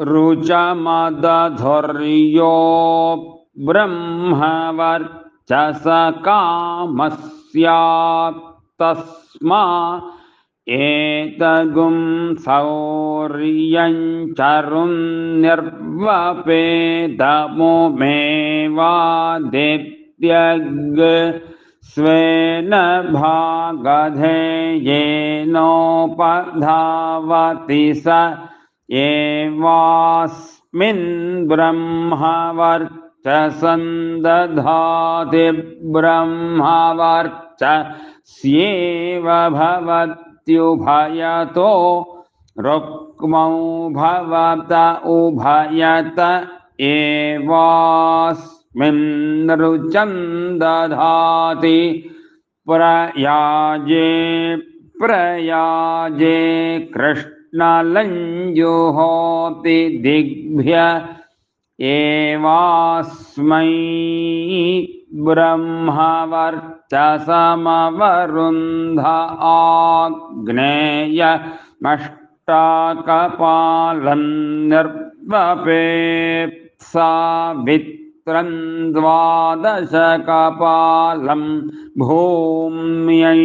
रुचमदधुर्यो ब्रह्मवर्चसकामस्यात्तस्मा एतगुं शौर्यं चरुन्निर्वपेदमुमेवादित्यग् स्वेन भागधेयेनोपधावति स एवास्मिन् ब्रह्मवर्चसन्दधाति ब्रह्मवर्चस्येव भवत्युभयतो रुक्मौ भवत उभयत एवास्मिन् रुचं दधाति प्रयाजे प्रयाजे कृष्णलञ्जुहोति दिग्भ्य एवास्मै ब्रह्मवर्चसमवरुन्ध आग्नेयमष्टाकपालं निर्वपेत्सा वित्रं द्वादशकपालं भूम्यै